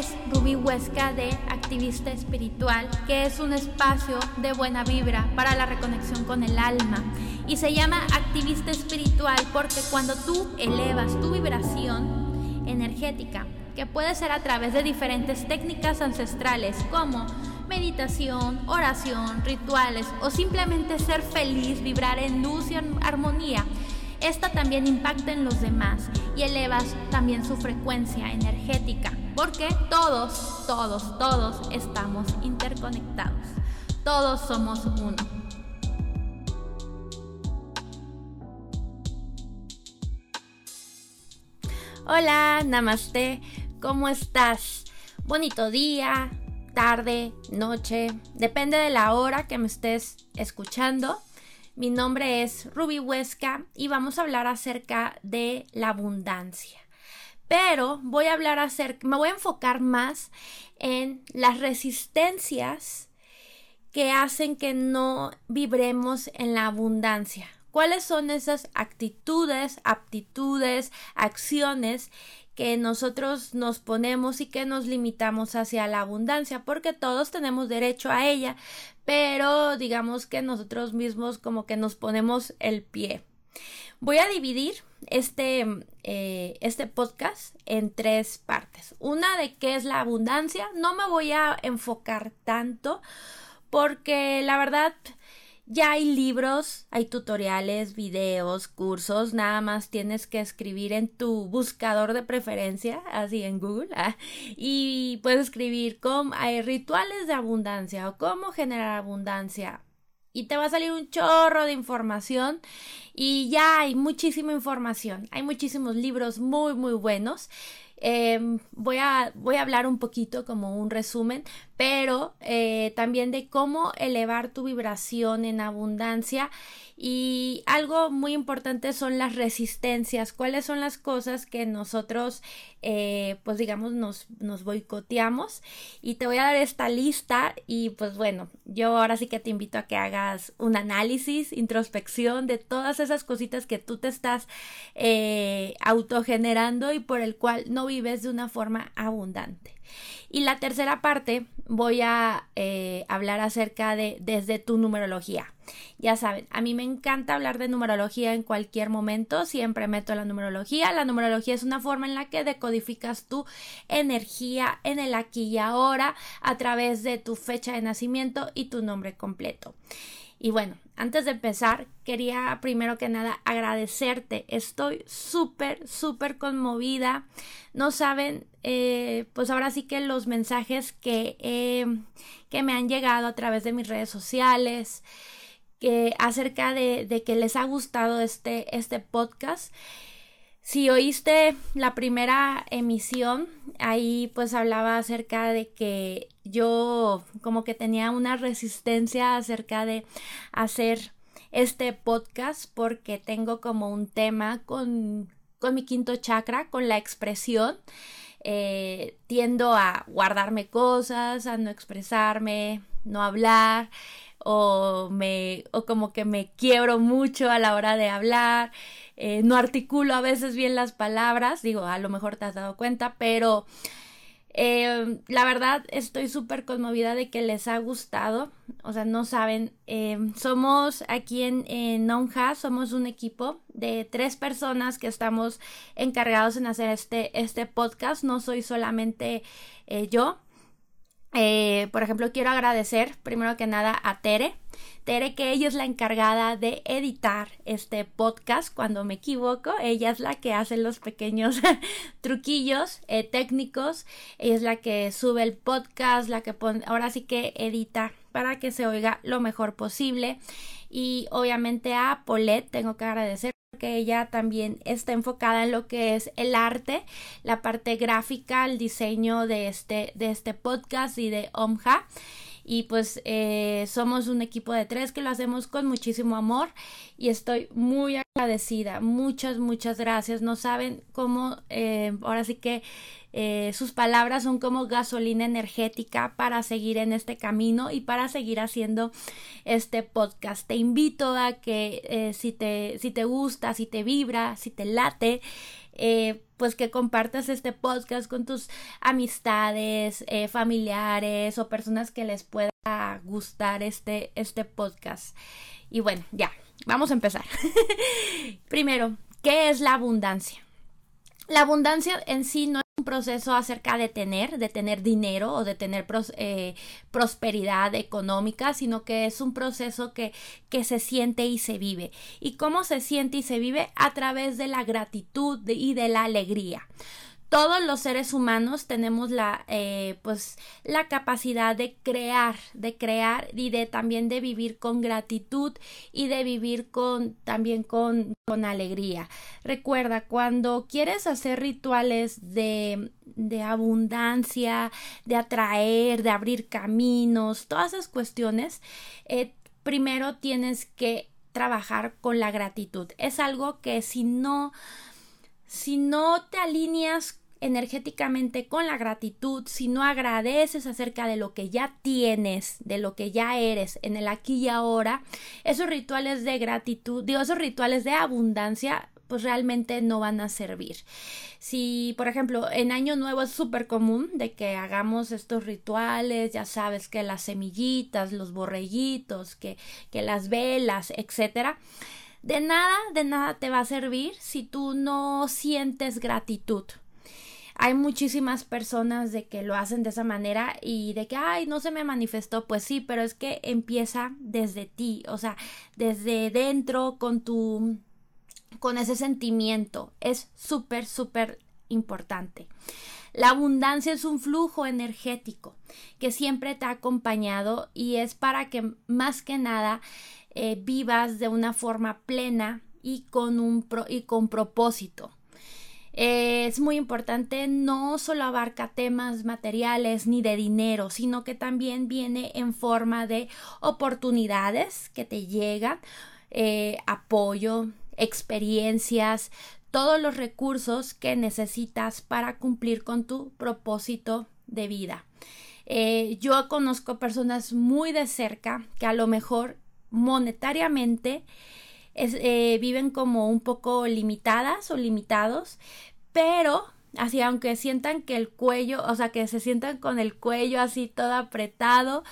es Ruby Huesca de Activista Espiritual, que es un espacio de buena vibra para la reconexión con el alma. Y se llama Activista Espiritual porque cuando tú elevas tu vibración energética, que puede ser a través de diferentes técnicas ancestrales como meditación, oración, rituales o simplemente ser feliz, vibrar en luz y armonía, esta también impacta en los demás y elevas también su frecuencia energética, porque todos, todos, todos estamos interconectados. Todos somos uno. Hola, namaste, ¿cómo estás? Bonito día, tarde, noche, depende de la hora que me estés escuchando. Mi nombre es Ruby Huesca y vamos a hablar acerca de la abundancia. Pero voy a hablar acerca, me voy a enfocar más en las resistencias que hacen que no vibremos en la abundancia. ¿Cuáles son esas actitudes, aptitudes, acciones que nosotros nos ponemos y que nos limitamos hacia la abundancia, porque todos tenemos derecho a ella, pero digamos que nosotros mismos como que nos ponemos el pie. Voy a dividir este, eh, este podcast en tres partes. Una de qué es la abundancia. No me voy a enfocar tanto porque la verdad ya hay libros, hay tutoriales, videos, cursos, nada más tienes que escribir en tu buscador de preferencia, así en Google, ah, y puedes escribir cómo hay rituales de abundancia o cómo generar abundancia. Y te va a salir un chorro de información. Y ya hay muchísima información, hay muchísimos libros muy muy buenos. Em, voy, a, voy a hablar un poquito como un resumen, pero eh, también de cómo elevar tu vibración en abundancia y algo muy importante son las resistencias, cuáles son las cosas que nosotros, eh, pues digamos, nos, nos boicoteamos. Y te voy a dar esta lista y pues bueno, yo ahora sí que te invito a que hagas un análisis, introspección de todas esas cositas que tú te estás eh, autogenerando y por el cual no vives de una forma abundante. Y la tercera parte voy a eh, hablar acerca de desde tu numerología. Ya saben, a mí me encanta hablar de numerología en cualquier momento, siempre meto la numerología. La numerología es una forma en la que decodificas tu energía en el aquí y ahora a través de tu fecha de nacimiento y tu nombre completo. Y bueno, antes de empezar, quería primero que nada agradecerte. Estoy súper, súper conmovida. No saben, eh, pues ahora sí que los mensajes que, que me han llegado a través de mis redes sociales, que acerca de, de que les ha gustado este, este podcast. Si oíste la primera emisión, ahí pues hablaba acerca de que yo como que tenía una resistencia acerca de hacer este podcast porque tengo como un tema con, con mi quinto chakra, con la expresión. Eh, tiendo a guardarme cosas, a no expresarme, no hablar o me o como que me quiebro mucho a la hora de hablar eh, no articulo a veces bien las palabras digo a lo mejor te has dado cuenta pero eh, la verdad estoy súper conmovida de que les ha gustado o sea no saben eh, somos aquí en, Nonja somos un equipo de tres personas que estamos encargados en hacer este este podcast no soy solamente yo eh, por ejemplo, quiero agradecer primero que nada a Tere. Tere, que ella es la encargada de editar este podcast cuando me equivoco. Ella es la que hace los pequeños truquillos eh, técnicos. Ella es la que sube el podcast, la que pone, ahora sí que edita para que se oiga lo mejor posible. Y obviamente a Paulette tengo que agradecer que ella también está enfocada en lo que es el arte, la parte gráfica, el diseño de este, de este podcast y de OMJA. Y pues eh, somos un equipo de tres que lo hacemos con muchísimo amor y estoy muy agradecida. Muchas, muchas gracias. No saben cómo, eh, ahora sí que Eh, sus palabras son como gasolina energética para seguir en este camino y para seguir haciendo este podcast. Te invito a que si, te, si te gusta, si te vibra, si te late, eh, pues que compartas este podcast con tus amistades, familiares o personas que les pueda gustar este, este podcast. Y bueno, ya, vamos a empezar. Primero, ¿qué es la abundancia? La abundancia en sí no es un proceso acerca de tener, de tener dinero o de tener eh, prosperidad económica, sino que es un proceso que, que se siente y se vive. ¿Y cómo se siente y se vive? A través de la gratitud y de la alegría todos los seres humanos tenemos la eh, pues la capacidad de crear de crear y de también de vivir con gratitud y de vivir con también con, con alegría. Recuerda cuando quieres hacer rituales de de abundancia de atraer de abrir caminos todas esas cuestiones eh, primero tienes que trabajar con la gratitud. Es algo que si no si no te alineas energéticamente con la gratitud, si no agradeces acerca de lo que ya tienes, de lo que ya eres en el aquí y ahora, esos rituales de gratitud, digo, esos rituales de abundancia, pues realmente no van a servir. Si, por ejemplo, en Año Nuevo es súper común de que hagamos estos rituales, ya sabes que las semillitas, los borreguitos, que, que las velas, etcétera. De nada, de nada te va a servir si tú no sientes gratitud hay muchísimas personas de que lo hacen de esa manera y de que, ay, no se me manifestó, pues sí, pero es que empieza desde ti, o sea, desde dentro con tu, con ese sentimiento. Es súper, súper importante. La abundancia es un flujo energético que siempre te ha acompañado y es para que más que nada eh, vivas de una forma plena y con, un y con propósito. Eh, es muy importante, no solo abarca temas materiales ni de dinero, sino que también viene en forma de oportunidades que te llegan, eh, apoyo, experiencias, todos los recursos que necesitas para cumplir con tu propósito de vida. Eh, yo conozco personas muy de cerca que a lo mejor monetariamente eh, viven como un poco limitadas o limitados, pero así aunque sientan que el cuello, o sea, que se sientan con el cuello así todo apretado,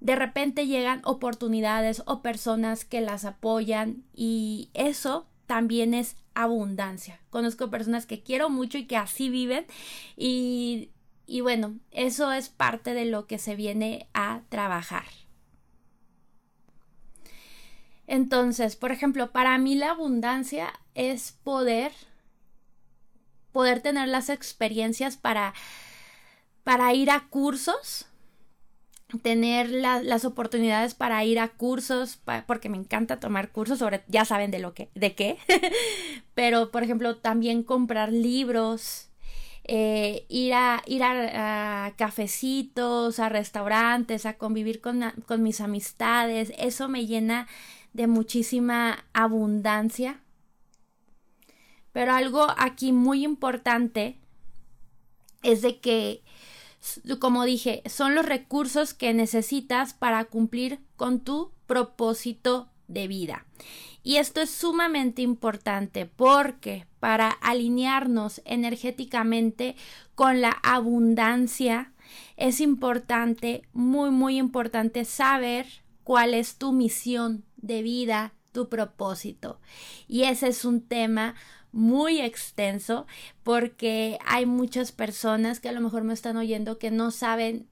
de repente llegan oportunidades o personas que las apoyan y eso también es abundancia. Conozco personas que quiero mucho y que así viven y, y bueno, eso es parte de lo que se viene a trabajar. Entonces, por ejemplo, para mí la abundancia es poder poder tener las experiencias para para ir a cursos, tener las oportunidades para ir a cursos, porque me encanta tomar cursos sobre, ya saben de lo que, de qué, pero por ejemplo también comprar libros, eh, ir a ir a, cafecitos, a restaurantes, a convivir con, con mis amistades, eso me llena de muchísima abundancia. Pero algo aquí muy importante es de que, como dije, son los recursos que necesitas para cumplir con tu propósito de vida. Y esto es sumamente importante porque para alinearnos energéticamente con la abundancia es importante, muy, muy importante saber cuál es tu misión de vida, tu propósito. Y ese es un tema muy extenso porque hay muchas personas que a lo mejor me están oyendo que no saben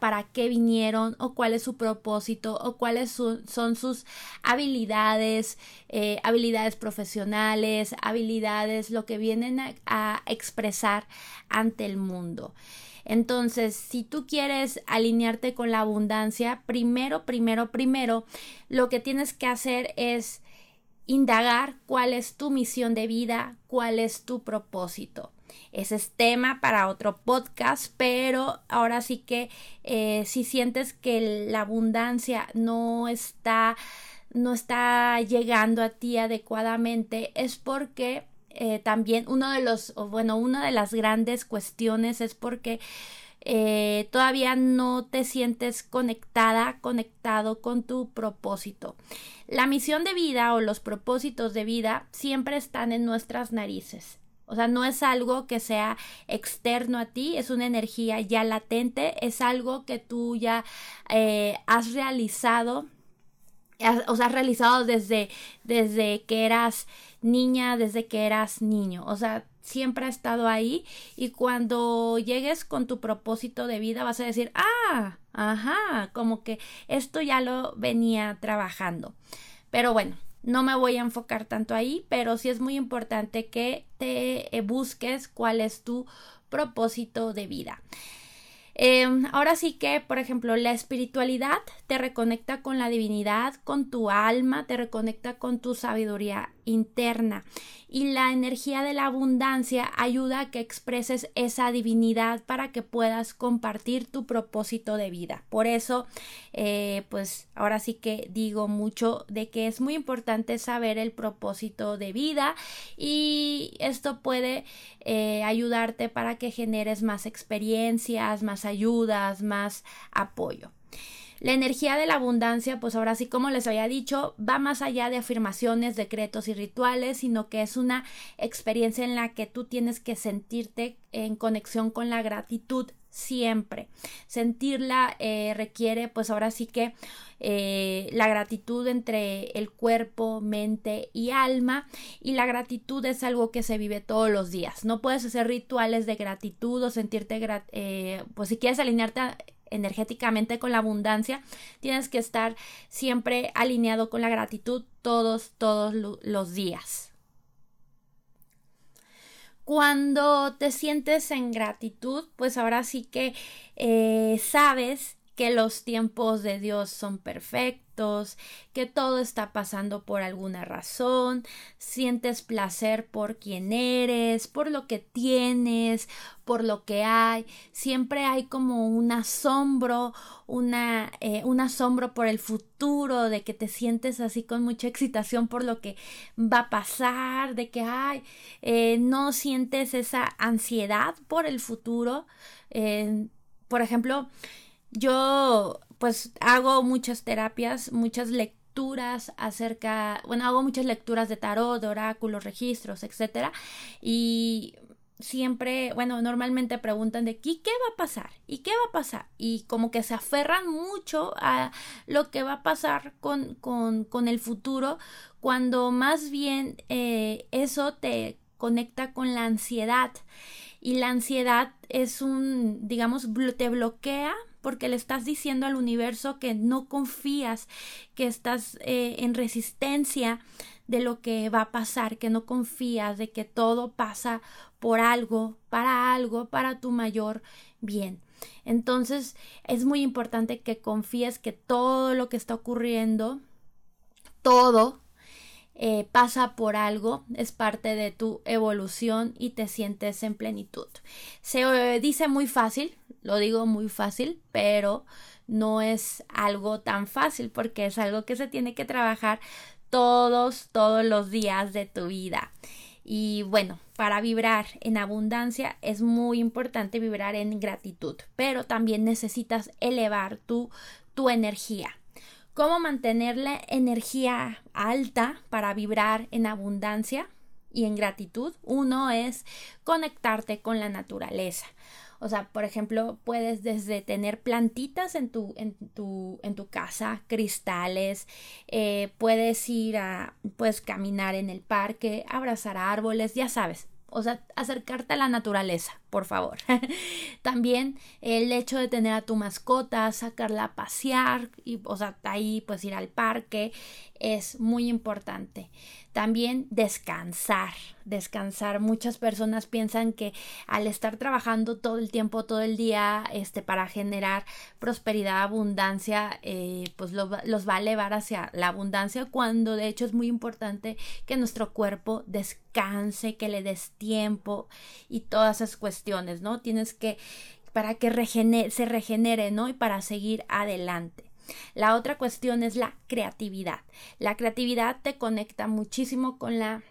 para qué vinieron o cuál es su propósito o cuáles son sus habilidades, eh, habilidades profesionales, habilidades, lo que vienen a expresar ante el mundo. Entonces, si tú quieres alinearte con la abundancia, primero, primero, primero, lo que tienes que hacer es indagar cuál es tu misión de vida, cuál es tu propósito. Ese es tema para otro podcast, pero ahora sí que eh, si sientes que la abundancia no está no está llegando a ti adecuadamente es porque eh, también uno de los, bueno, una de las grandes cuestiones es porque eh, todavía no te sientes conectada, conectado con tu propósito. La misión de vida o los propósitos de vida siempre están en nuestras narices. O sea, no es algo que sea externo a ti, es una energía ya latente, es algo que tú ya eh, has realizado, o sea, has realizado desde, desde que eras niña, desde que eras niño. O sea, siempre ha estado ahí y cuando llegues con tu propósito de vida vas a decir, ah, ajá, como que esto ya lo venía trabajando. Pero bueno, no me voy a enfocar tanto ahí, pero sí es muy importante que te eh, busques cuál es tu propósito de vida. Em, ahora sí que, por ejemplo, la espiritualidad te reconecta con la divinidad, con tu alma, te reconecta con tu sabiduría interna. Y la energía de la abundancia ayuda a que expreses esa divinidad para que puedas compartir tu propósito de vida. Por eso, eh, pues ahora sí que digo mucho de que es muy importante saber el propósito de vida y esto puede eh, ayudarte para que generes más experiencias, más ayudas, más apoyo. La energía de la abundancia, pues ahora sí, como les había dicho, va más allá de afirmaciones, decretos y rituales, sino que es una experiencia en la que tú tienes que sentirte en conexión con la gratitud siempre. Sentirla eh, requiere, pues ahora sí que eh, la gratitud entre el cuerpo, mente y alma. Y la gratitud es algo que se vive todos los días. No puedes hacer rituales de gratitud o sentirte, eh, pues si quieres alinearte energéticamente con la abundancia, tienes que estar siempre alineado con la gratitud todos, todos los días. Cuando te sientes en gratitud, pues ahora sí que eh, sabes que los tiempos de Dios son perfectos, que todo está pasando por alguna razón, sientes placer por quien eres, por lo que tienes, por lo que hay, siempre hay como un asombro, una, eh, un asombro por el futuro, de que te sientes así con mucha excitación por lo que va a pasar, de que hay, eh, no sientes esa ansiedad por el futuro. Eh, por ejemplo, yo pues hago muchas terapias, muchas lecturas acerca, bueno, hago muchas lecturas de tarot, de oráculos, registros, etcétera, y siempre, bueno, normalmente preguntan de ¿y qué va a pasar? ¿Y qué va a pasar? Y como que se aferran mucho a lo que va a pasar con, con, con el futuro, cuando más bien eh, eso te conecta con la ansiedad. Y la ansiedad es un, digamos, te bloquea porque le estás diciendo al universo que no confías, que estás eh, en resistencia de lo que va a pasar, que no confías, de que todo pasa por algo, para algo, para tu mayor bien. Entonces es muy importante que confíes que todo lo que está ocurriendo, todo eh, pasa por algo, es parte de tu evolución y te sientes en plenitud. Se eh, dice muy fácil, lo digo muy fácil, pero no es algo tan fácil porque es algo que se tiene que trabajar todos, todos los días de tu vida. Y bueno, para vibrar en abundancia es muy importante vibrar en gratitud, pero también necesitas elevar tu, tu energía. ¿Cómo mantener la energía alta para vibrar en abundancia y en gratitud? Uno es conectarte con la naturaleza. O sea, por ejemplo, puedes desde tener plantitas en tu, en tu, en tu casa, cristales, eh, puedes ir a, puedes caminar en el parque, abrazar árboles, ya sabes, o sea, acercarte a la naturaleza, por favor. También el hecho de tener a tu mascota, sacarla a pasear, y, o sea, ahí pues ir al parque, es muy importante. También descansar, descansar. Muchas personas piensan que al estar trabajando todo el tiempo, todo el día, este, para generar prosperidad, abundancia, eh, pues los va a elevar hacia la abundancia, cuando de hecho es muy importante que nuestro cuerpo descanse, que le des tiempo y todas esas cuestiones, ¿no? Tienes que, para que se regenere, ¿no? Y para seguir adelante. La otra cuestión es la creatividad. La creatividad te conecta muchísimo con la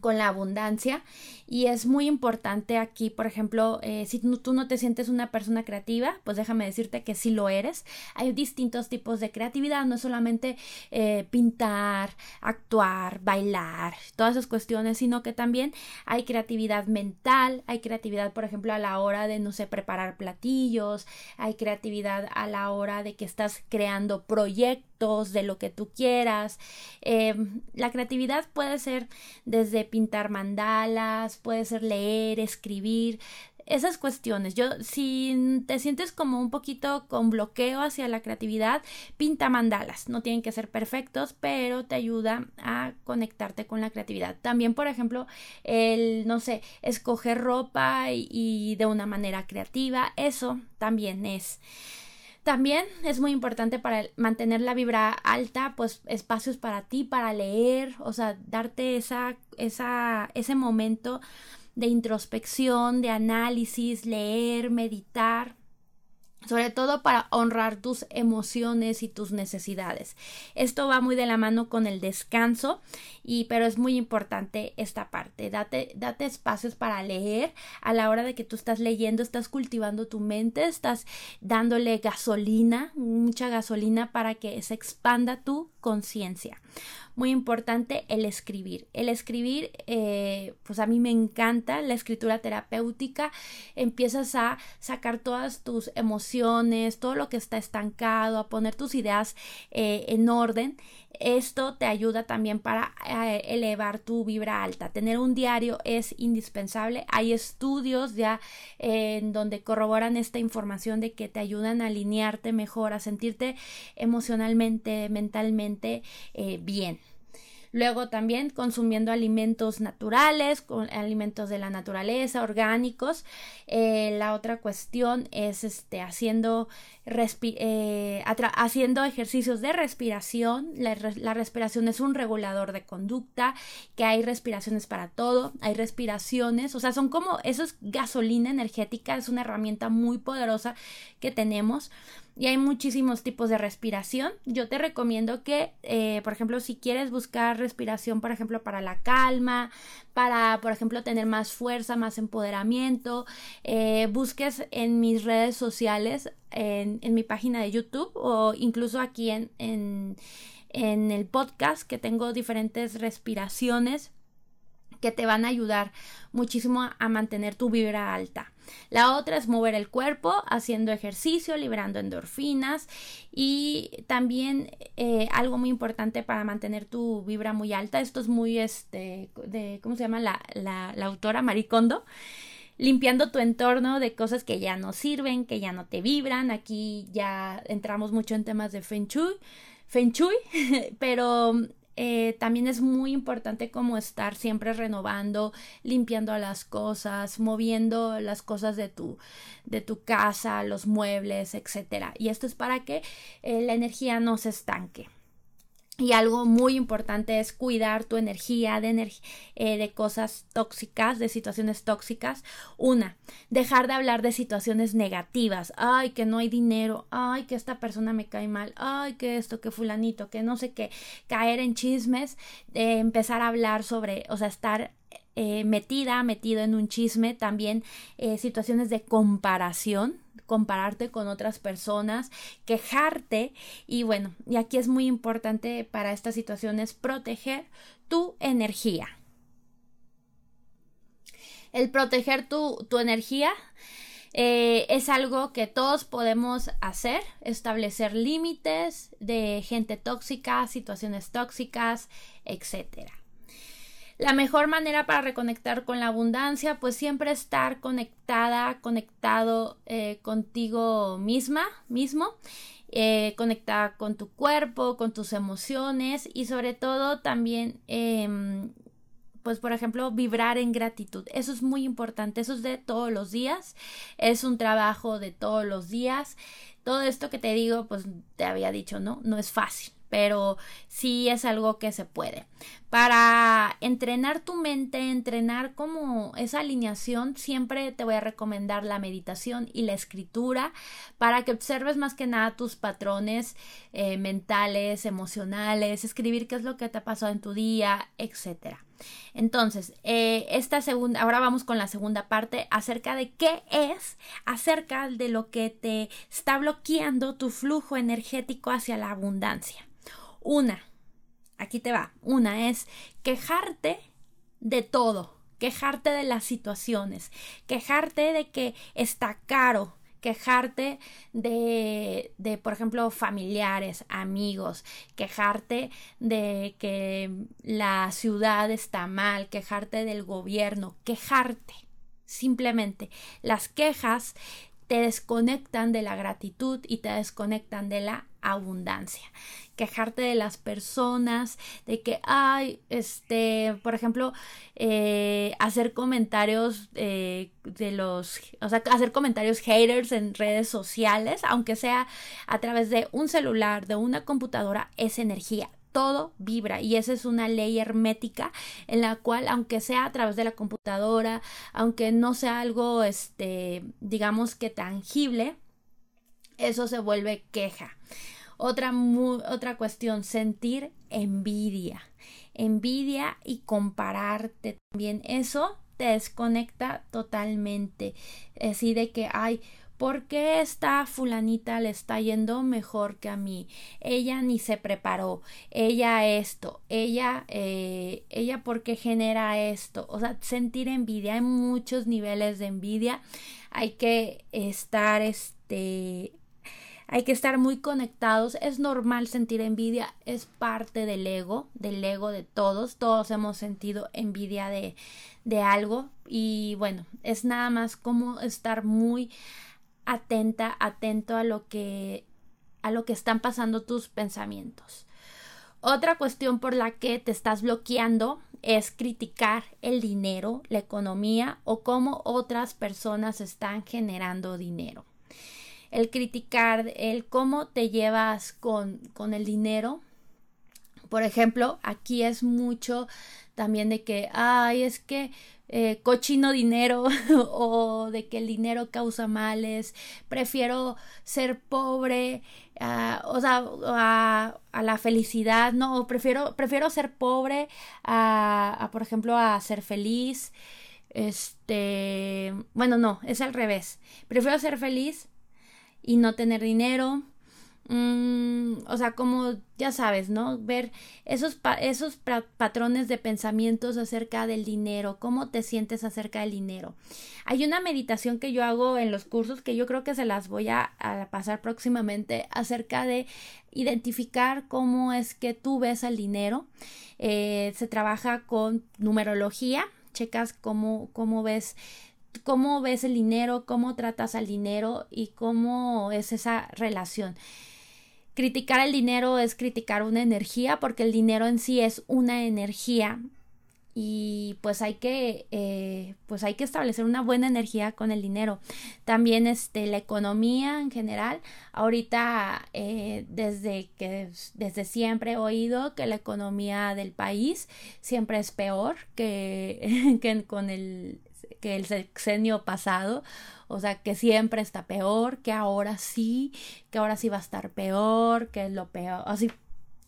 con la abundancia. Y es muy importante aquí por ejemplo eh, si tú no te sientes una persona creativa pues déjame decirte que sí lo eres. Hay distintos tipos de creatividad no solamente eh, pintar actuar bailar todas esas cuestiones sino que también hay creatividad mental hay creatividad por ejemplo a la hora de no sé preparar platillos hay creatividad a la hora de que estás creando proyectos de lo que tú quieras em, la creatividad puede ser desde pintar mandalas, puede ser leer, escribir, esas cuestiones. Yo, si te sientes como un poquito con bloqueo hacia la creatividad, pinta mandalas. No tienen que ser perfectos, pero te ayuda a conectarte con la creatividad. También, por ejemplo, el, no sé, escoger ropa y de una manera creativa, eso también es. También es muy importante para mantener la vibra alta, pues espacios para ti, para leer, o sea, darte esa, esa, ese momento de introspección, de análisis, leer, meditar sobre todo para honrar tus emociones y tus necesidades. Esto va muy de la mano con el descanso y pero es muy importante esta parte. Date, date espacios para leer a la hora de que tú estás leyendo, estás cultivando tu mente, estás dándole gasolina, mucha gasolina para que se expanda tu conciencia muy importante el escribir. El escribir, eh, pues a mí me encanta la escritura terapéutica. Empiezas a sacar todas tus emociones, todo lo que está estancado, a poner tus ideas eh, en orden. Esto te ayuda también para eh, elevar tu vibra alta. Tener un diario es indispensable. Hay estudios ya en donde corroboran esta información de que te ayudan a alinearte mejor, a sentirte emocionalmente, mentalmente bien. Luego también consumiendo alimentos naturales, con alimentos de la naturaleza, orgánicos. Eh, la otra cuestión es este, haciendo, eh, haciendo ejercicios de respiración. La, la, respiración es un regulador de conducta, que hay respiraciones para todo, hay respiraciones, o sea, son como, eso es gasolina energética, es una herramienta muy poderosa que tenemos y hay muchísimos tipos de respiración. Yo te recomiendo que, eh, por ejemplo, si quieres buscar respiración, por ejemplo, para la calma, para, por ejemplo, tener más fuerza, más empoderamiento, eh, busques en mis redes sociales, en, en, mi página de YouTube o incluso aquí en, en, en el podcast que tengo diferentes respiraciones que te van a ayudar muchísimo a mantener tu vibra alta. La otra es mover el cuerpo haciendo ejercicio, liberando endorfinas y también eh, algo muy importante para mantener tu vibra muy alta. Esto es muy, este, de, ¿cómo se llama la, la, la autora? Maricondo limpiando tu entorno de cosas que ya no sirven, que ya no te vibran. Aquí ya entramos mucho en temas de Feng Shui, Feng Shui pero eh, también es muy importante como estar siempre renovando, limpiando las cosas, moviendo las cosas de tu, de tu casa, los muebles, etcétera. Y esto es para que eh, la energía no se estanque. Y algo muy importante es cuidar tu energía de, eh, de cosas tóxicas, de situaciones tóxicas. Una, dejar de hablar de situaciones negativas. Ay, que no hay dinero. Ay, que esta persona me cae mal. Ay, que esto, que fulanito, que no sé qué. Caer en chismes, de empezar a hablar sobre, o sea, estar eh, metida, metido en un chisme. También eh, situaciones de comparación compararte con otras personas, quejarte y bueno, y aquí es muy importante para estas situaciones proteger tu energía. El proteger tu, tu energía eh, es algo que todos podemos hacer, establecer límites de gente tóxica, situaciones tóxicas, etcétera. La mejor manera para reconectar con la abundancia, pues siempre estar conectada, conectado eh, contigo misma, mismo, eh, conectada con tu cuerpo, con tus emociones y sobre todo también, em, pues por ejemplo, vibrar en gratitud. Eso es muy importante, eso es de todos los días, es un trabajo de todos los días Todo esto que te digo, pues te había dicho, ¿no? No es fácil pero sí es algo que se puede. Para entrenar tu mente, entrenar como esa alineación, siempre te voy a recomendar la meditación y la escritura para que observes más que nada tus patrones eh, mentales, emocionales, escribir qué es lo que te ha pasado en tu día, etcétera. Entonces, eh, esta segunda, ahora vamos con la segunda parte acerca de qué es, acerca de lo que te está bloqueando tu flujo energético hacia la abundancia. Una, aquí te va, una es quejarte de todo, quejarte de las situaciones, quejarte de que está caro, quejarte de, de, por ejemplo, familiares, amigos, quejarte de que la ciudad está mal, quejarte del gobierno, quejarte. Simplemente las quejas te desconectan de la gratitud y te desconectan de la abundancia quejarte de las personas, de que, ay, este, por ejemplo, eh, hacer comentarios eh, de los, o sea, hacer comentarios haters en redes sociales, aunque sea a través de un celular, de una computadora, es energía todo vibra y esa es una ley hermética en la cual aunque sea a través de la computadora, aunque no sea algo este digamos que tangible, eso se vuelve queja. Otra, otra cuestión, sentir envidia. Envidia y compararte también. Eso te desconecta totalmente. Así de que, ay, ¿por qué esta fulanita le está yendo mejor que a mí? Ella ni se preparó, ella esto, ella, eh, ella porque genera esto. O sea, sentir envidia, hay muchos niveles de envidia. Hay que estar, este, hay que estar muy conectados. Es normal sentir envidia, es parte del ego, del ego de todos. Todos hemos sentido envidia de, de algo y bueno, es nada más como estar muy atenta, atento a lo que a lo que están pasando tus pensamientos. Otra cuestión por la que te estás bloqueando es criticar el dinero, la economía o cómo otras personas están generando dinero el criticar, el cómo te llevas con, con el dinero. Por ejemplo, aquí es mucho también de que, ay, es que eh, cochino dinero o de que el dinero causa males, prefiero ser pobre, uh, o sea, a, a, la felicidad, no, prefiero, prefiero ser pobre a, a, por ejemplo, a ser feliz. Este, bueno, no, es al revés. Prefiero ser feliz y no tener dinero. Mm, o sea, como ya sabes, ¿no? Ver esos, esos patrones de pensamientos acerca del dinero, cómo te sientes acerca del dinero. Hay una meditación que yo hago en los cursos que yo creo que se las voy a, pasar próximamente acerca de identificar cómo es que tú ves el dinero. Eh, se trabaja con numerología, checas cómo, cómo ves cómo ves el dinero, cómo tratas al dinero y cómo es esa relación. Criticar el dinero es criticar una energía porque el dinero en sí es una energía y pues hay que eh, pues hay que establecer una buena energía con el dinero también este la economía en general ahorita eh, desde que desde siempre he oído que la economía del país siempre es peor que, que con el que el sexenio pasado, o sea, que siempre está peor, que ahora sí, que ahora sí va a estar peor, que es lo peor, así,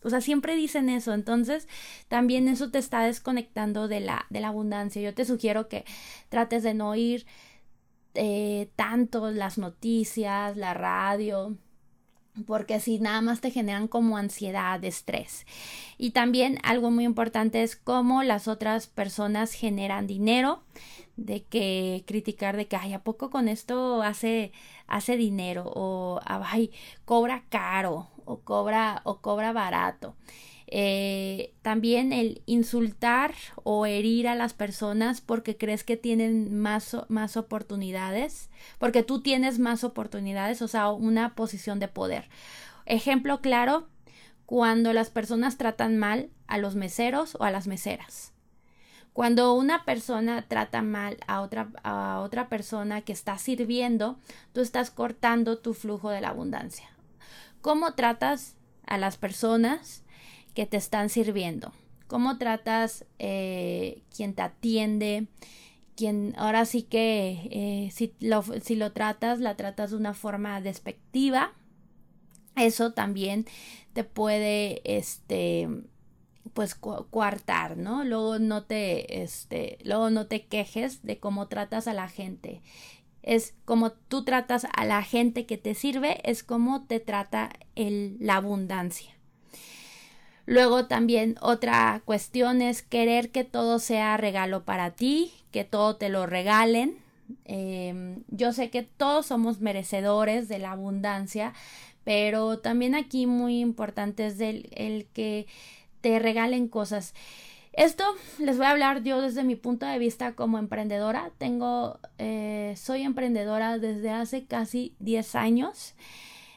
o sea, siempre dicen eso, entonces también eso te está desconectando de la, de la abundancia. Yo te sugiero que trates de no oír eh, tanto las noticias, la radio, porque si nada más te generan como ansiedad, estrés. Y también algo muy importante es cómo las otras personas generan dinero, de que criticar de que ay a poco con esto hace hace dinero o ay cobra caro o cobra o cobra barato. Eh, también el insultar o herir a las personas porque crees que tienen más, más oportunidades, porque tú tienes más oportunidades, o sea, una posición de poder. Ejemplo claro, cuando las personas tratan mal a los meseros o a las meseras. Cuando una persona trata mal a otra, a otra persona que está sirviendo, tú estás cortando tu flujo de la abundancia. ¿Cómo tratas a las personas que te están sirviendo? ¿Cómo tratas eh, quien te atiende? Quien, ahora sí que eh, si, lo, si lo tratas, la tratas de una forma despectiva, eso también te puede, este, pues coartar, ¿no? Luego no te, este, luego no te quejes de cómo tratas a la gente. Es como tú tratas a la gente que te sirve, es como te trata el, la abundancia. Luego también otra cuestión es querer que todo sea regalo para ti, que todo te lo regalen. Em, yo sé que todos somos merecedores de la abundancia, pero también aquí muy importante es el que te regalen cosas. Esto les voy a hablar yo desde mi punto de vista como emprendedora. Tengo, eh, soy emprendedora desde hace casi 10 años.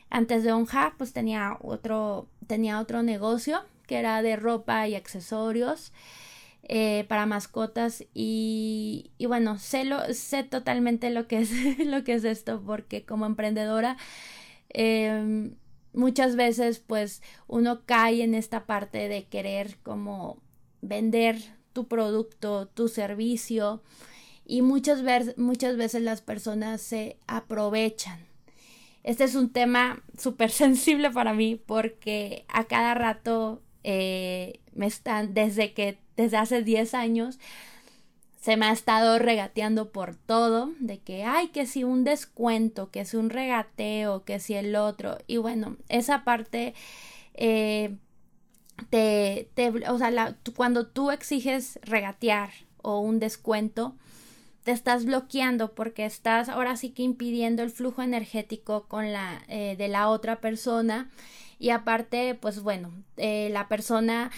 Antes de Onja, pues tenía otro, tenía otro negocio que era de ropa y accesorios eh, para mascotas y, y, bueno, sé, lo, sé totalmente lo que, es, lo que es esto porque como emprendedora em, muchas veces pues uno cae en esta parte de querer como vender tu producto, tu servicio y muchas, veces muchas veces las personas se aprovechan. Este es un tema súper sensible para mí porque a cada rato eh, me están, desde que, desde hace 10 años, se me ha estado regateando por todo, de que, ay, que si un descuento, que si un regateo, que si el otro. Y bueno, esa parte, eh, te, te, o sea, cuando tú exiges regatear o un descuento, te estás bloqueando porque estás ahora sí que impidiendo el flujo energético con la eh, de la otra persona y aparte pues bueno eh, la persona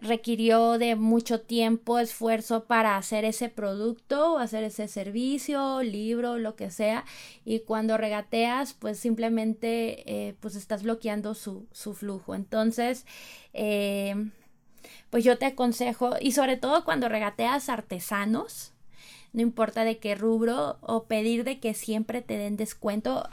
requirió de mucho tiempo, esfuerzo para hacer ese producto, hacer ese servicio, libro, lo que sea, y cuando regateas, pues simplemente eh, pues estás bloqueando su, su flujo. Entonces, eh, pues yo te aconsejo, y sobre todo cuando regateas artesanos, no importa de qué rubro, o pedir de que siempre te den descuento.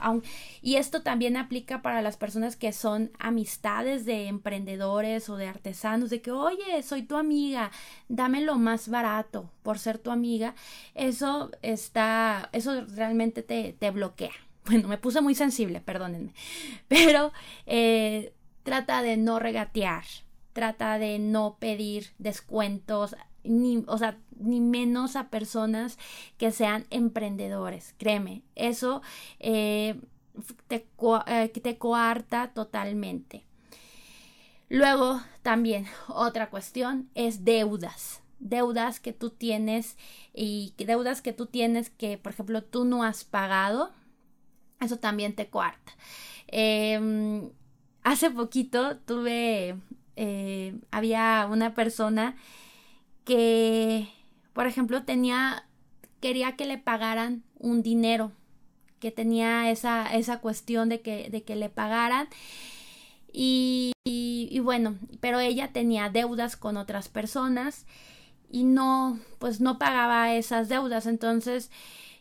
Y esto también aplica para las personas que son amistades de emprendedores o de artesanos, de que, oye, soy tu amiga, dame lo más barato por ser tu amiga. Eso está, eso realmente te, te bloquea. Bueno, me puse muy sensible, perdónenme. Pero eh, trata de no regatear, trata de no pedir descuentos ni, o sea, ni menos a personas que sean emprendedores. Créeme, eso eh, te, eh, te coarta totalmente. Luego, también otra cuestión es deudas. Deudas que tú tienes y deudas que tú tienes que, por ejemplo, tú no has pagado. Eso también te coarta. Em, hace poquito tuve, eh, había una persona que, por ejemplo, tenía, quería que le pagaran un dinero, que tenía esa, esa cuestión de que, de que le pagaran. Y, y, bueno, pero ella tenía deudas con otras personas y no, pues no pagaba esas deudas. Entonces,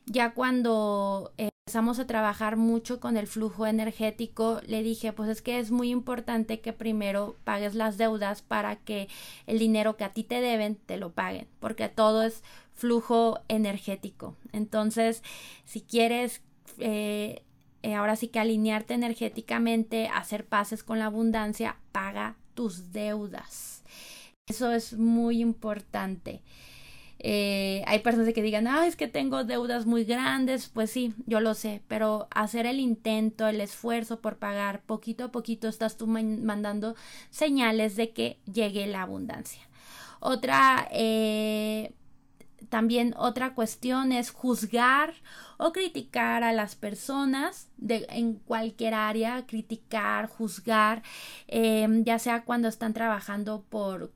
ya cuando empezamos a trabajar mucho con el flujo energético, le dije, pues es que es muy importante que primero pagues las deudas para que el dinero que a ti te deben te lo paguen, porque todo es flujo energético. Entonces, si quieres eh, ahora sí que alinearte energéticamente, hacer pases con la abundancia, paga tus deudas. Eso es muy importante. Eh, hay personas que digan, ah, es que tengo deudas muy grandes, pues sí, yo lo sé, pero hacer el intento, el esfuerzo por pagar poquito a poquito, estás tú mandando señales de que llegue la abundancia. Otra, eh, también otra cuestión es juzgar o criticar a las personas de, en cualquier área, criticar, juzgar, eh, ya sea cuando están trabajando por,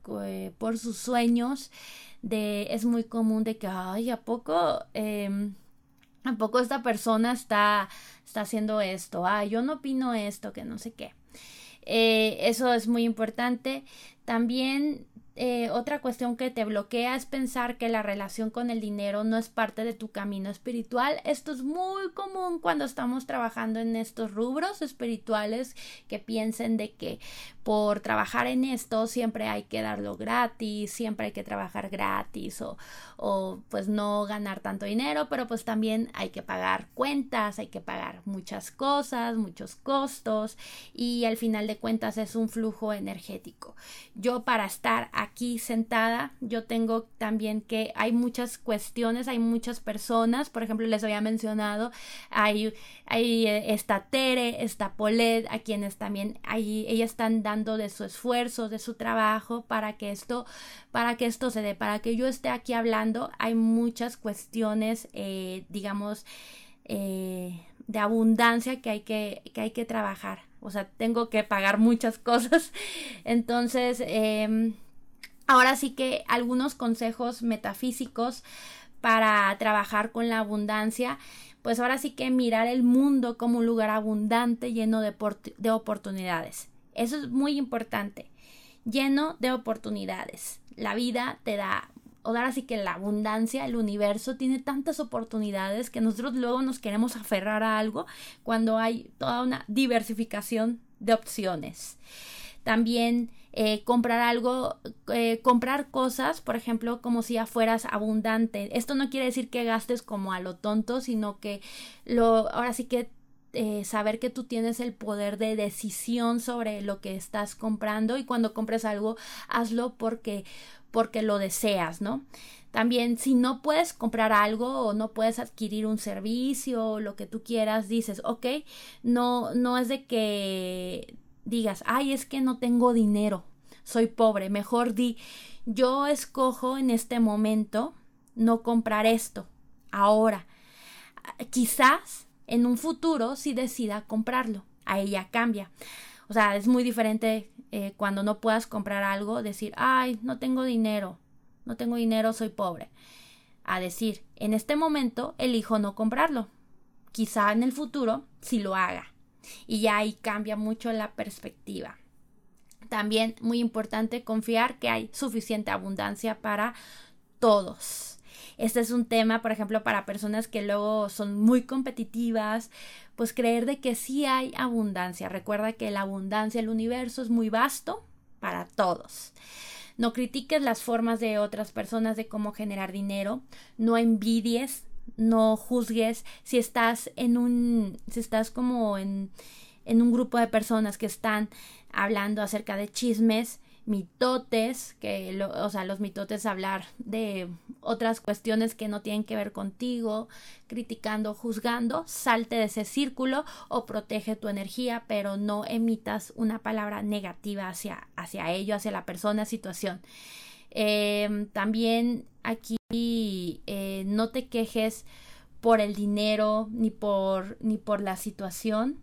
por sus sueños es muy común de que ay a poco eh, a poco esta persona está está haciendo esto ay yo no opino esto que no sé qué eh, eso es muy importante. También eh, otra cuestión que te bloquea es pensar que la relación con el dinero no es parte de tu camino espiritual. Esto es muy común cuando estamos trabajando en estos rubros espirituales que piensen de que por trabajar en esto siempre hay que darlo gratis, siempre hay que trabajar gratis o, o pues no ganar tanto dinero, pero pues también hay que pagar cuentas, hay que pagar muchas cosas, muchos costos y al final de cuentas es un flujo energético. Yo para estar aquí sentada, yo tengo también que hay muchas cuestiones, hay muchas personas, por ejemplo les había mencionado, hay, hay eh, esta Tere, esta Polet, a quienes también hay, ellas están dando de su esfuerzo, de su trabajo para que esto, para que esto se dé, para que yo esté aquí hablando, hay muchas cuestiones, eh, digamos, eh, de abundancia que hay que, que hay que trabajar. O sea, tengo que pagar muchas cosas. Entonces, em, ahora sí que algunos consejos metafísicos para trabajar con la abundancia pues ahora sí que mirar el mundo como un lugar abundante lleno de, de oportunidades. Eso es muy importante. Lleno de oportunidades. La vida te da ahora sí que la abundancia, el universo tiene tantas oportunidades que nosotros luego nos queremos aferrar a algo cuando hay toda una diversificación de opciones. También eh, comprar algo, eh, comprar cosas, por ejemplo, como si ya fueras abundante. Esto no quiere decir que gastes como a lo tonto, sino que lo, ahora sí que eh, saber que tú tienes el poder de decisión sobre lo que estás comprando y cuando compres algo hazlo porque porque lo deseas, ¿no? También si no puedes comprar algo o no puedes adquirir un servicio o lo que tú quieras, dices, ok, no, no es de que digas, ay, es que no tengo dinero, soy pobre, mejor di, yo escojo en este momento no comprar esto, ahora. Quizás en un futuro si decida comprarlo. A ella cambia. O sea, es muy diferente eh, cuando no puedas comprar algo, decir, ay, no tengo dinero, no tengo dinero, soy pobre. A decir, en este momento elijo no comprarlo. Quizá en el futuro sí lo haga. Y ya ahí cambia mucho la perspectiva. También muy importante confiar que hay suficiente abundancia para todos. Este es un tema, por ejemplo, para personas que luego son muy competitivas, pues creer de que sí hay abundancia. Recuerda que la abundancia del universo es muy vasto para todos. No critiques las formas de otras personas de cómo generar dinero, no envidies, no juzgues si estás en un si estás como en en un grupo de personas que están hablando acerca de chismes mitotes, que o sea, los mitotes hablar de otras cuestiones que no tienen que ver contigo, criticando, juzgando, salte de ese círculo o protege tu energía, pero no emitas una palabra negativa hacia, hacia ello, hacia la persona, situación. Em, también aquí eh, no te quejes por el dinero ni por ni por la situación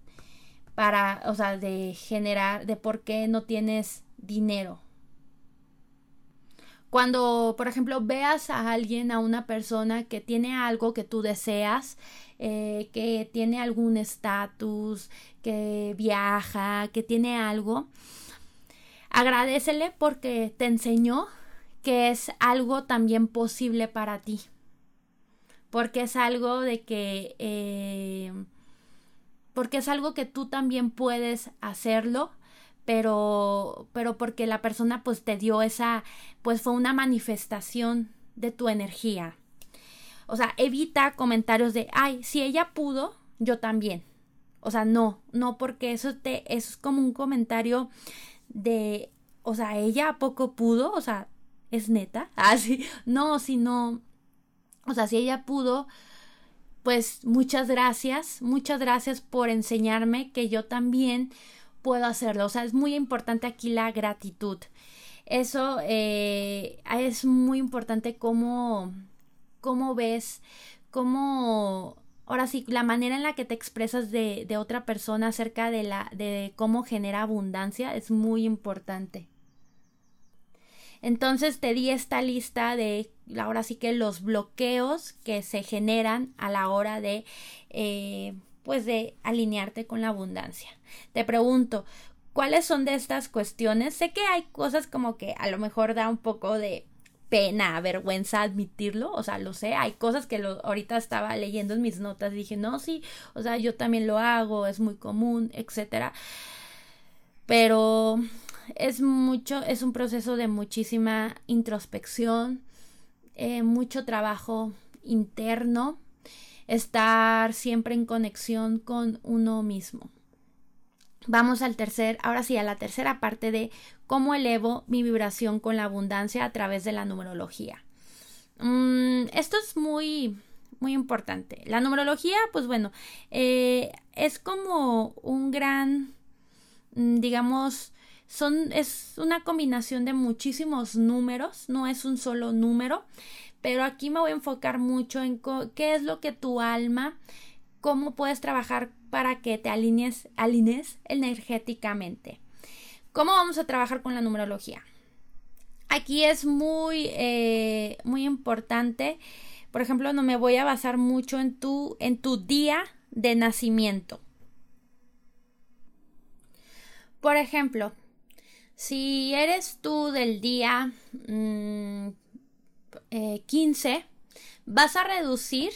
para o sea de generar de por qué no tienes dinero. Cuando, por ejemplo, veas a alguien, a una persona que tiene algo que tú deseas, eh, que tiene algún estatus, que viaja, que tiene algo, agradecele porque te enseñó que es algo también posible para ti. Porque es algo de que... Eh, porque es algo que tú también puedes hacerlo pero, pero porque la persona pues te dio esa, pues fue una manifestación de tu energía. O sea, evita comentarios de, ay, si ella pudo, yo también. O sea, no, no, porque eso te, es como un comentario de, o sea, ella a poco pudo, o sea, es neta, así, ah, no, sino, o sea, si ella pudo, pues muchas gracias, muchas gracias por enseñarme que yo también puedo hacerlo. O sea, es muy importante aquí la gratitud. Eso eh, es muy importante cómo, cómo ves, cómo, ahora sí, la manera en la que te expresas de, de otra persona acerca de, la, de cómo genera abundancia es muy importante. Entonces te di esta lista de ahora sí que los bloqueos que se generan a la hora de eh, pues de alinearte con la abundancia. Te pregunto, ¿Cuáles son de estas cuestiones? Sé que hay cosas como que a lo mejor da un poco de pena, vergüenza admitirlo, o sea, lo sé, hay cosas que lo, ahorita estaba leyendo en mis notas y dije, no, sí, o sea, yo también lo hago, es muy común, etcétera. Pero es mucho, es un proceso de muchísima introspección, eh, mucho trabajo interno, estar siempre en conexión con uno mismo. Vamos al tercer, ahora sí, a la tercera parte de cómo elevo mi vibración con la abundancia a través de la numerología. Mm, esto es muy, muy importante. La numerología, pues bueno, eh, es como un gran, mm, digamos, son, es una combinación de muchísimos números, no es un solo número, pero aquí me voy a enfocar mucho en qué es lo que tu alma, cómo puedes trabajar para que te alinees, alinees energéticamente. ¿Cómo vamos a trabajar con la numerología? Aquí es muy, eh, muy importante. Por ejemplo, no me voy a basar mucho en tu, en tu día de nacimiento. Por ejemplo, si eres tú del día 15, eh, vas a reducir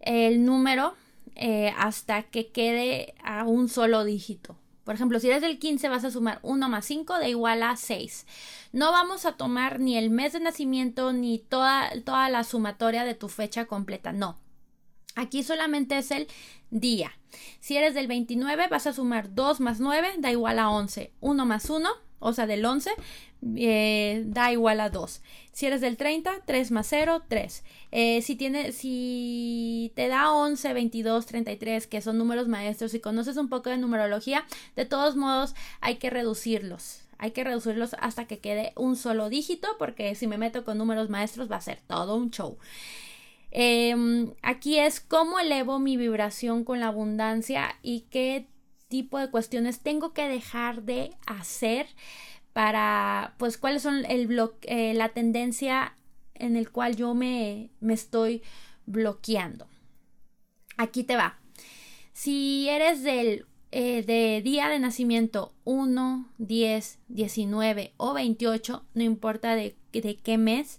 el número eh, hasta que quede a un solo dígito. Por ejemplo, si eres del 15 vas a sumar 1 más 5 de igual a 6. No vamos a tomar ni el mes de nacimiento ni toda, toda la sumatoria de tu fecha completa, no. Aquí solamente es el día. Si eres del 29 vas a sumar 2 más 9 da igual a 11. 1 más 1 o sea, del 11 eh, da igual a 2. Si eres del 30, 3 más 0, 3. Eh, si, tiene, si te da 11, 22, 33, que son números maestros, y conoces un poco de numerología, de todos modos hay que reducirlos. Hay que reducirlos hasta que quede un solo dígito, porque si me meto con números maestros va a ser todo un show. Em, aquí es cómo elevo mi vibración con la abundancia y qué tipo de cuestiones tengo que dejar de hacer para, pues, cuáles son el eh, la tendencia en el cual yo me, me estoy bloqueando. Aquí te va. Si eres del eh, de día de nacimiento 1, 10, 19 o 28, no importa de, de qué mes,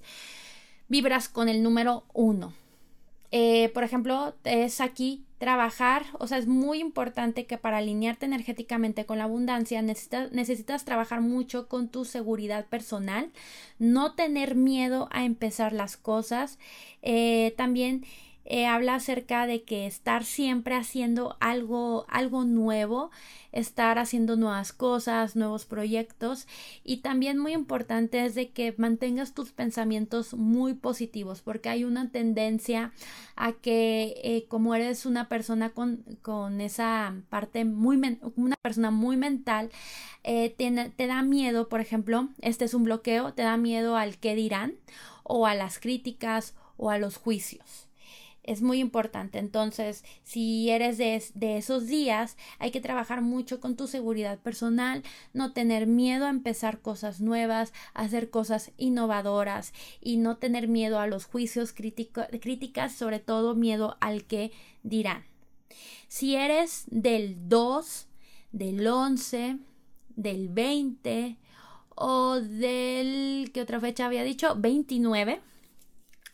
vibras con el número 1. Eh, por ejemplo, es aquí trabajar, o sea, es muy importante que para alinearte energéticamente con la abundancia necesitas, necesitas trabajar mucho con tu seguridad personal, no tener miedo a empezar las cosas, eh, también eh, habla acerca de que estar siempre haciendo algo, algo nuevo, estar haciendo nuevas cosas, nuevos proyectos. Y también muy importante es de que mantengas tus pensamientos muy positivos porque hay una tendencia a que eh, como eres una persona con, con esa parte muy, una persona muy mental, eh, te, te da miedo, por ejemplo, este es un bloqueo, te da miedo al qué dirán o a las críticas o a los juicios es muy importante. Entonces, si eres de, de, esos días, hay que trabajar mucho con tu seguridad personal, no tener miedo a empezar cosas nuevas, hacer cosas innovadoras y no tener miedo a los juicios, críticas, sobre todo miedo al que dirán. Si eres del 2, del 11, del 20 o del, ¿qué otra fecha había dicho? 29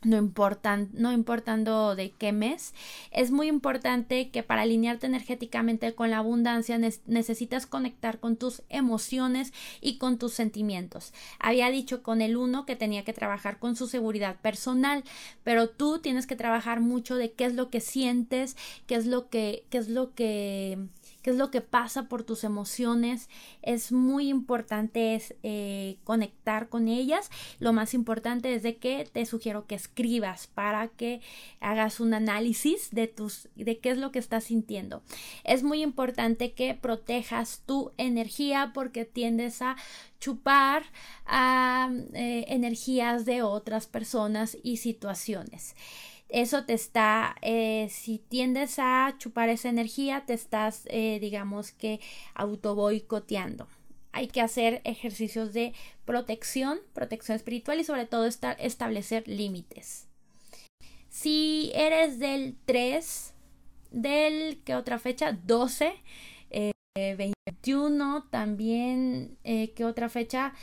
no, importan, no importando de qué mes, es muy importante que para alinearte energéticamente con la abundancia necesitas conectar con tus emociones y con tus sentimientos. Había dicho con el uno que tenía que trabajar con su seguridad personal, pero tú tienes que trabajar mucho de qué es lo que sientes, qué es lo que, qué es lo que qué es lo que pasa por tus emociones. Es muy importante es, eh, conectar con ellas. Lo más importante es de que te sugiero que escribas para que hagas un análisis de tus de qué es lo que estás sintiendo. Es muy importante que protejas tu energía porque tiendes a chupar a eh, energías de otras personas y situaciones eso te está, eh, si tiendes a chupar esa energía, te estás, eh, digamos que, auto boicoteando. Hay que hacer ejercicios de protección, protección espiritual y sobre todo establecer límites. Si eres del 3, del, ¿qué otra fecha? 12, 21 también, eh, ¿qué otra fecha?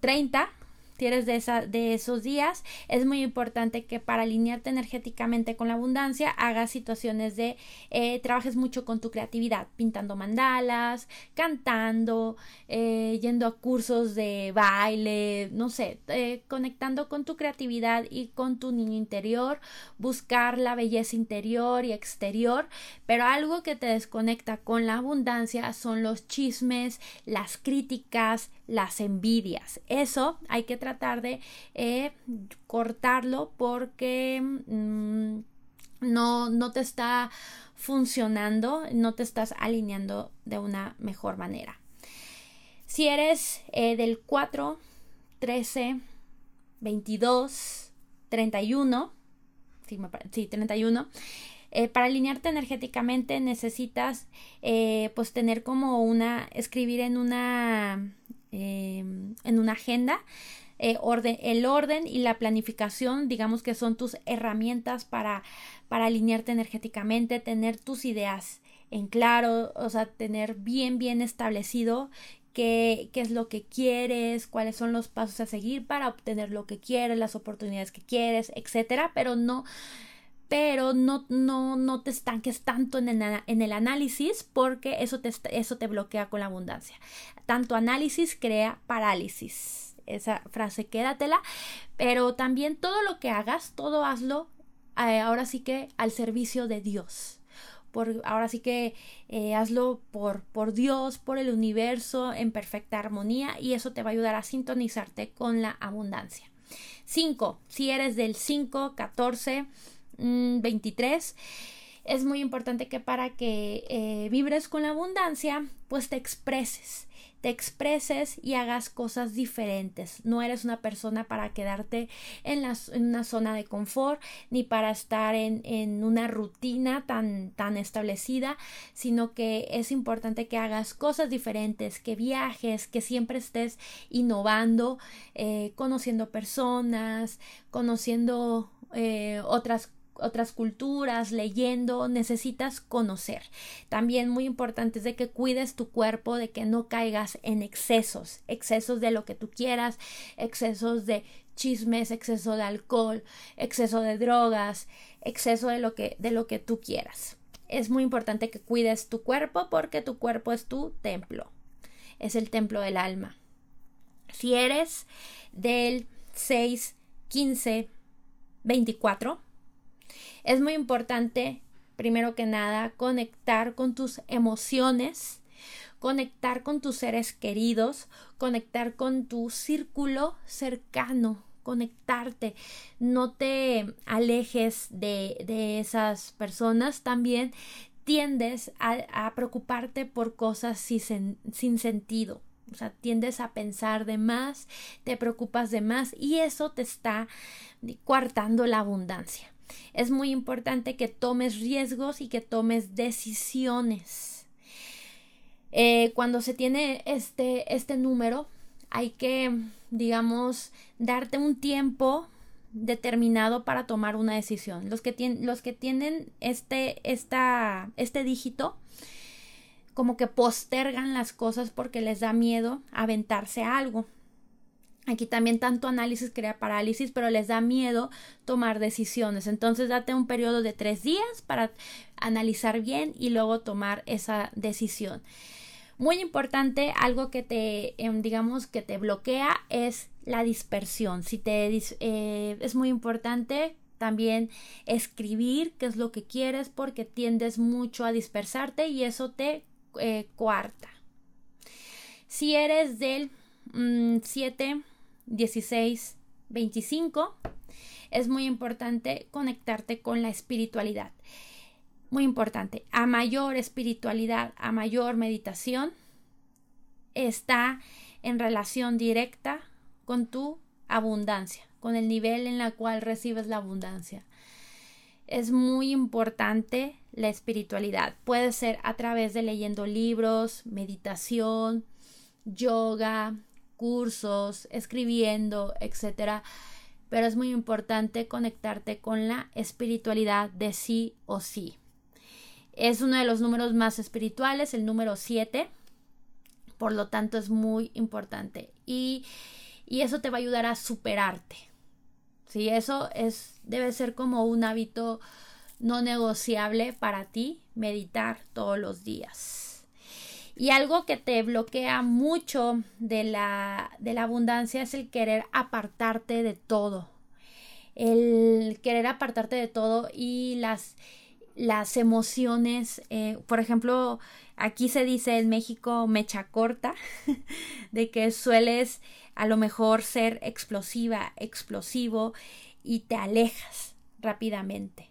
30 mm, tienes de, esa, de esos días, es muy importante que para alinearte energéticamente con la abundancia hagas situaciones de eh, trabajes mucho con tu creatividad, pintando mandalas, cantando, eh, yendo a cursos de baile, no sé, eh, conectando con tu creatividad y con tu niño interior, buscar la belleza interior y exterior, pero algo que te desconecta con la abundancia son los chismes, las críticas, las envidias. Eso hay que tratar de eh, cortarlo porque mm, no, no te está funcionando, no te estás alineando de una mejor manera. Si eres eh, del 4, 13, 22, 31, sí, sí 31, eh, para alinearte energéticamente necesitas pues tener como una, escribir en una Em, en una agenda. Eh, el orden y la planificación, digamos que son tus herramientas para, para alinearte energéticamente, tener tus ideas en claro, o sea, tener bien, bien establecido qué, qué es lo que quieres, cuáles son los pasos a seguir para obtener lo que quieres, las oportunidades que quieres, etcétera, pero no pero no, no, no te estanques tanto en el, en el análisis porque eso te, eso te bloquea con la abundancia. Tanto análisis crea parálisis. Esa frase quédatela, pero también todo lo que hagas, todo hazlo eh, ahora sí que al servicio de Dios. Por, ahora sí que eh, hazlo por, por Dios, por el universo, en perfecta armonía y eso te va a ayudar a sintonizarte con la abundancia. 5. Si eres del 5, 14, 23 es muy importante que para que eh, vibres con la abundancia, pues te expreses, te expreses y hagas cosas diferentes. No eres una persona para quedarte en, en una zona de confort ni para estar en, en, una rutina tan, tan establecida, sino que es importante que hagas cosas diferentes, que viajes, que siempre estés innovando, eh, conociendo personas, conociendo eh, otras otras culturas, leyendo, necesitas conocer. También muy importante es de que cuides tu cuerpo, de que no caigas en excesos, excesos de lo que tú quieras, excesos de chismes, exceso de alcohol, exceso de drogas, exceso de lo que de lo que tú quieras. Es muy importante que cuides tu cuerpo porque tu cuerpo es tu templo. Es el templo del alma. Si eres del 6, 15, 24, es muy importante, primero que nada, conectar con tus emociones, conectar con tus seres queridos, conectar con tu círculo cercano, conectarte, no te alejes de, de esas personas, también tiendes a, preocuparte por cosas sin, sin sentido. O sea, tiendes a pensar de más, te preocupas de más y eso te está coartando la abundancia es muy importante que tomes riesgos y que tomes decisiones. Eh, cuando se tiene este, este número, hay que, digamos, darte un tiempo determinado para tomar una decisión. Los que, tienen, los que tienen este, esta, este dígito, como que postergan las cosas porque les da miedo aventarse a algo. Aquí también tanto análisis crea parálisis, pero les da miedo tomar decisiones. Entonces date un periodo de tres días para analizar bien y luego tomar esa decisión. Muy importante, algo que te, em, digamos, que te bloquea es la dispersión. Si te, eh, es muy importante también escribir qué es lo que quieres porque tiendes mucho a dispersarte y eso te eh, coarta. Si eres del 7 mm, 16, 25, es muy importante conectarte con la espiritualidad. Muy importante. A mayor espiritualidad, a mayor meditación, está en relación directa con tu abundancia, con el nivel en el cual recibes la abundancia. Es muy importante la espiritualidad. Puede ser a través de leyendo libros, meditación, yoga, cursos, escribiendo, etcétera. Pero es muy importante conectarte con la espiritualidad de sí o sí. Es uno de los números más espirituales, el número 7. Por lo tanto, es muy importante. Y, y eso te va a ayudar a superarte. Sí, eso es, debe ser como un hábito no negociable para ti, meditar todos los días. Y algo que te bloquea mucho de la, de la abundancia es el querer apartarte de todo. El querer apartarte de todo y las, las emociones. Eh, por ejemplo, aquí se dice en México mecha corta, de que sueles a lo mejor ser explosiva, explosivo y te alejas rápidamente.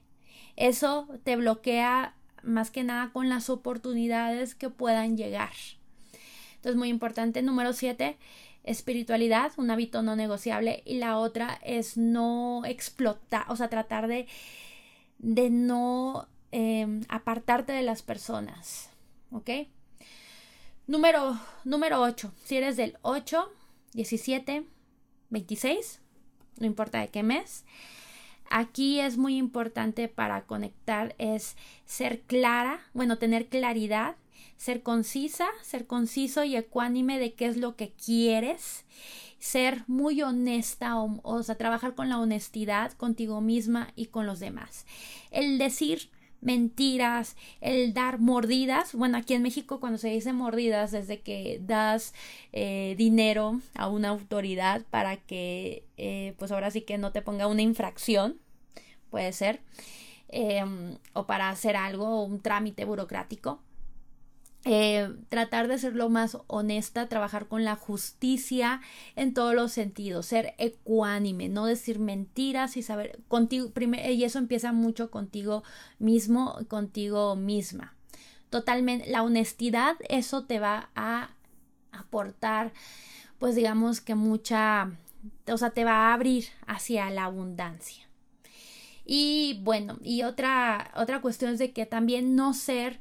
Eso te bloquea más que nada con las oportunidades que puedan llegar. Entonces, muy importante. Número 7, espiritualidad, un hábito no negociable. Y la otra es no explotar, o sea, tratar de, de no em, apartarte de las personas. ¿Ok? Número, número 8. Si eres del 8, 17, 26, no importa de qué mes. Aquí es muy importante para conectar es ser clara, bueno, tener claridad, ser concisa, ser conciso y ecuánime de qué es lo que quieres, ser muy honesta, o, sea, trabajar con la honestidad contigo misma y con los demás. El decir mentiras, el dar mordidas. Bueno, aquí en México cuando se dice mordidas, desde que das eh, dinero a una autoridad para que, eh, pues ahora sí que no te ponga una infracción, puede ser, em, o para hacer algo, un trámite burocrático. Eh, tratar de ser lo más honesta, trabajar con la justicia en todos los sentidos, ser ecuánime, no decir mentiras y saber contigo, y eso empieza mucho contigo mismo, contigo misma. Totalmente, la honestidad, eso te va a aportar, pues digamos que mucha, o sea, te va a abrir hacia la abundancia. Y bueno, y otra, otra cuestión es de que también no ser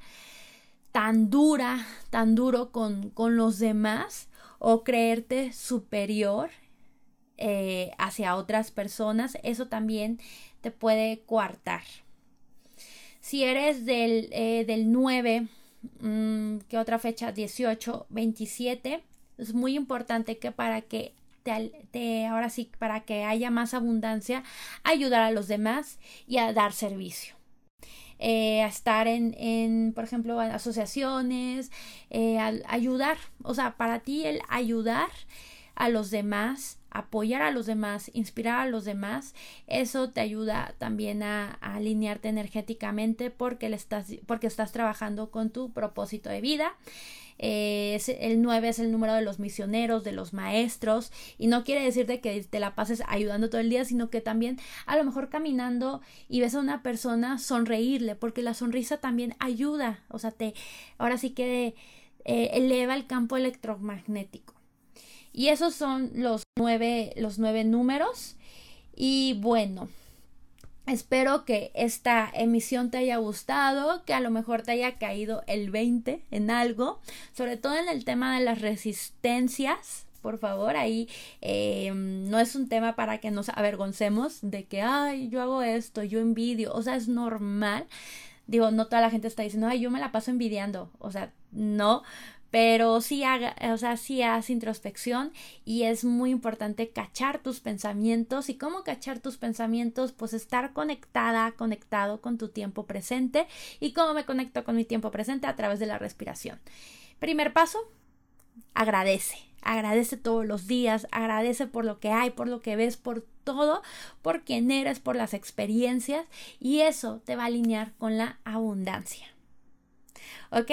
tan dura, tan duro con, con los demás o creerte superior eh, hacia otras personas, eso también te puede coartar. Si eres del, eh, del 9, mm, ¿qué otra fecha? 18, 27, es muy importante que para que te, ahora sí, para que haya más abundancia, ayudar a los demás y a dar servicio. Eh, a estar en, en, por ejemplo, asociaciones, eh, ayudar, o sea, para ti el ayudar a los demás, apoyar a los demás, inspirar a los demás, eso te ayuda también a, alinearte energéticamente porque, le estás, porque estás trabajando con tu propósito de vida. Eh, el 9 es el número de los misioneros, de los maestros, y no quiere decirte que te la pases ayudando todo el día, sino que también a lo mejor caminando y ves a una persona sonreírle, porque la sonrisa también ayuda, o sea, te, ahora sí que eh, eleva el campo electromagnético. Y esos son los nueve, los nueve números. Y bueno, Espero que esta emisión te haya gustado, que a lo mejor te haya caído el 20 en algo, sobre todo en el tema de las resistencias. Por favor, ahí eh, no es un tema para que nos avergoncemos de que, ay, yo hago esto, yo envidio, o sea, es normal. Digo, no toda la gente está diciendo, ay, yo me la paso envidiando, o sea, no, pero sí haga, o sea, haz introspección y es muy importante cachar tus pensamientos y cómo cachar tus pensamientos, pues estar conectada, conectado con tu tiempo presente y cómo me conecto con mi tiempo presente a través de la respiración. Primer paso, agradece. Agradece todos los días, agradece por lo que hay, por lo que ves, por todo, por quien eres, por las experiencias y eso te va a alinear con la abundancia. ¿Ok?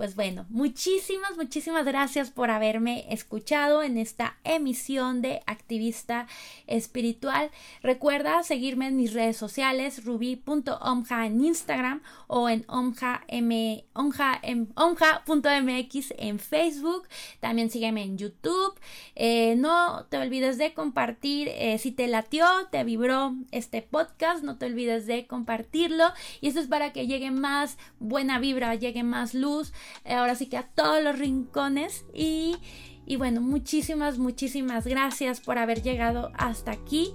Pues bueno, muchísimas, muchísimas gracias por haberme escuchado en esta emisión de Activista Espiritual. Recuerda seguirme en mis redes sociales, ruby.omja en Instagram o en omja.mx en Facebook. También sígueme en YouTube. Eh, no te olvides de compartir, eh, si te latió, te vibró este podcast, no te olvides de compartirlo. Y esto es para que llegue más buena vibra, llegue más luz ahora sí que a todos los rincones y, y bueno, muchísimas, muchísimas gracias por haber llegado hasta aquí.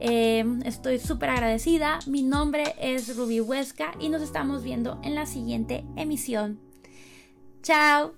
Eh, estoy súper agradecida. Mi nombre es Ruby Huesca y nos estamos viendo en la siguiente emisión. Chao.